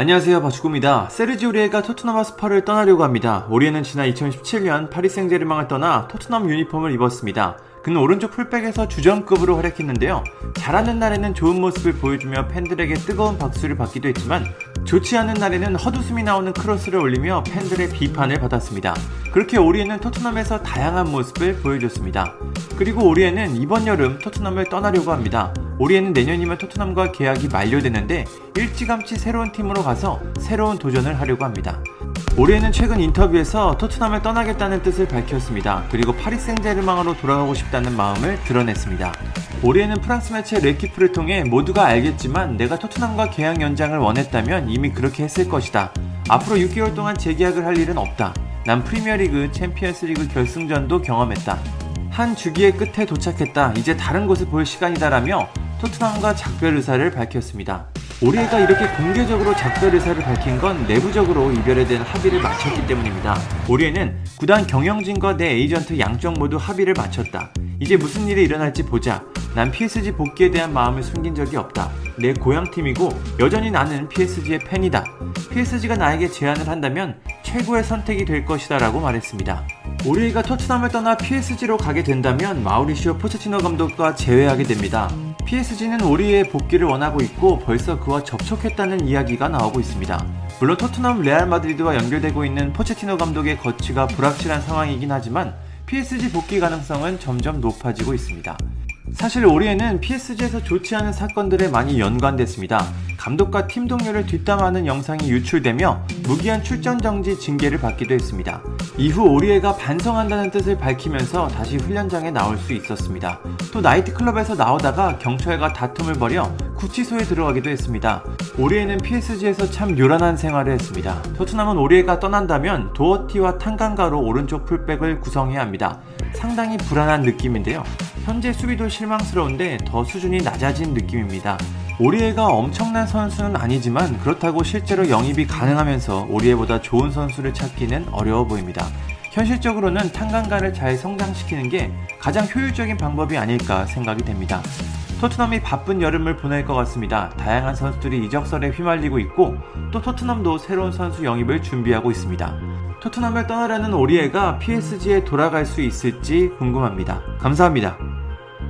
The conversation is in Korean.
안녕하세요 바축구입니다. 세르지 오리에가 토트넘 홋스퍼를 떠나려고 합니다. 오리에는 지난 2017년 파리 생제르맹을 떠나 토트넘 유니폼을 입었습니다. 그는 오른쪽 풀백에서 주전급으로 활약했는데요. 잘하는 날에는 좋은 모습을 보여주며 팬들에게 뜨거운 박수를 받기도 했지만 좋지 않은 날에는 헛웃음이 나오는 크로스를 올리며 팬들의 비판을 받았습니다. 그렇게 오리에는 토트넘에서 다양한 모습을 보여줬습니다. 그리고 오리에는 이번 여름 토트넘을 떠나려고 합니다. 오리에는 내년이면 토트넘과 계약이 만료되는데 일찌감치 새로운 팀으로 가서 새로운 도전을 하려고 합니다. 오리에는 최근 인터뷰에서 토트넘을 떠나겠다는 뜻을 밝혔습니다. 그리고 파리 생제르맹으로 돌아가고 싶다는 마음을 드러냈습니다. 오리에는 프랑스 매체 레키프를 통해 모두가 알겠지만 내가 토트넘과 계약 연장을 원했다면 이미 그렇게 했을 것이다. 앞으로 6개월 동안 재계약을 할 일은 없다. 난 프리미어리그, 챔피언스리그 결승전도 경험했다. 한 주기의 끝에 도착했다. 이제 다른 곳을 볼 시간이다라며 토트넘과 작별 의사를 밝혔습니다. 오리에가 이렇게 공개적으로 작별 의사를 밝힌 건 내부적으로 이별에 대한 합의를 마쳤기 때문입니다. 오리에는 구단 경영진과 내 에이전트 양쪽 모두 합의를 마쳤다. 이제 무슨 일이 일어날지 보자. 난 PSG 복귀에 대한 마음을 숨긴 적이 없다. 내 고향팀이고 여전히 나는 PSG의 팬이다. PSG가 나에게 제안을 한다면 최고의 선택이 될 것이다 라고 말했습니다. 오리에가 토트넘을 떠나 PSG로 가게 된다면 마우리시오 포체티노 감독과 재회하게 됩니다. PSG는 오리에 복귀를 원하고 있고 벌써 그와 접촉했다는 이야기가 나오고 있습니다. 물론 토트넘 레알 마드리드와 연결되고 있는 포체티노 감독의 거취가 불확실한 상황이긴 하지만 PSG 복귀 가능성은 점점 높아지고 있습니다. 사실 오리에는 PSG에서 좋지 않은 사건들에 많이 연관됐습니다. 감독과 팀 동료를 뒷담하는 영상이 유출되며 무기한 출전 정지 징계를 받기도 했습니다. 이후 오리에가 반성한다는 뜻을 밝히면서 다시 훈련장에 나올 수 있었습니다. 또 나이트클럽에서 나오다가 경찰과 다툼을 벌여 구치소에 들어가기도 했습니다. 오리에는 PSG에서 참 요란한 생활을 했습니다. 토트넘은 오리에가 떠난다면 도어티와 탄강가로 오른쪽 풀백을 구성해야 합니다. 상당히 불안한 느낌인데요. 현재 수비도 실망스러운데 더 수준이 낮아진 느낌입니다. 오리에가 엄청난 선수는 아니지만 그렇다고 실제로 영입이 가능하면서 오리에보다 좋은 선수를 찾기는 어려워 보입니다. 현실적으로는 탄강가를 잘 성장시키는 게 가장 효율적인 방법이 아닐까 생각이 됩니다. 토트넘이 바쁜 여름을 보낼 것 같습니다. 다양한 선수들이 이적설에 휘말리고 있고 또 토트넘도 새로운 선수 영입을 준비하고 있습니다. 토트넘을 떠나려는 오리에가 PSG에 돌아갈 수 있을지 궁금합니다. 감사합니다.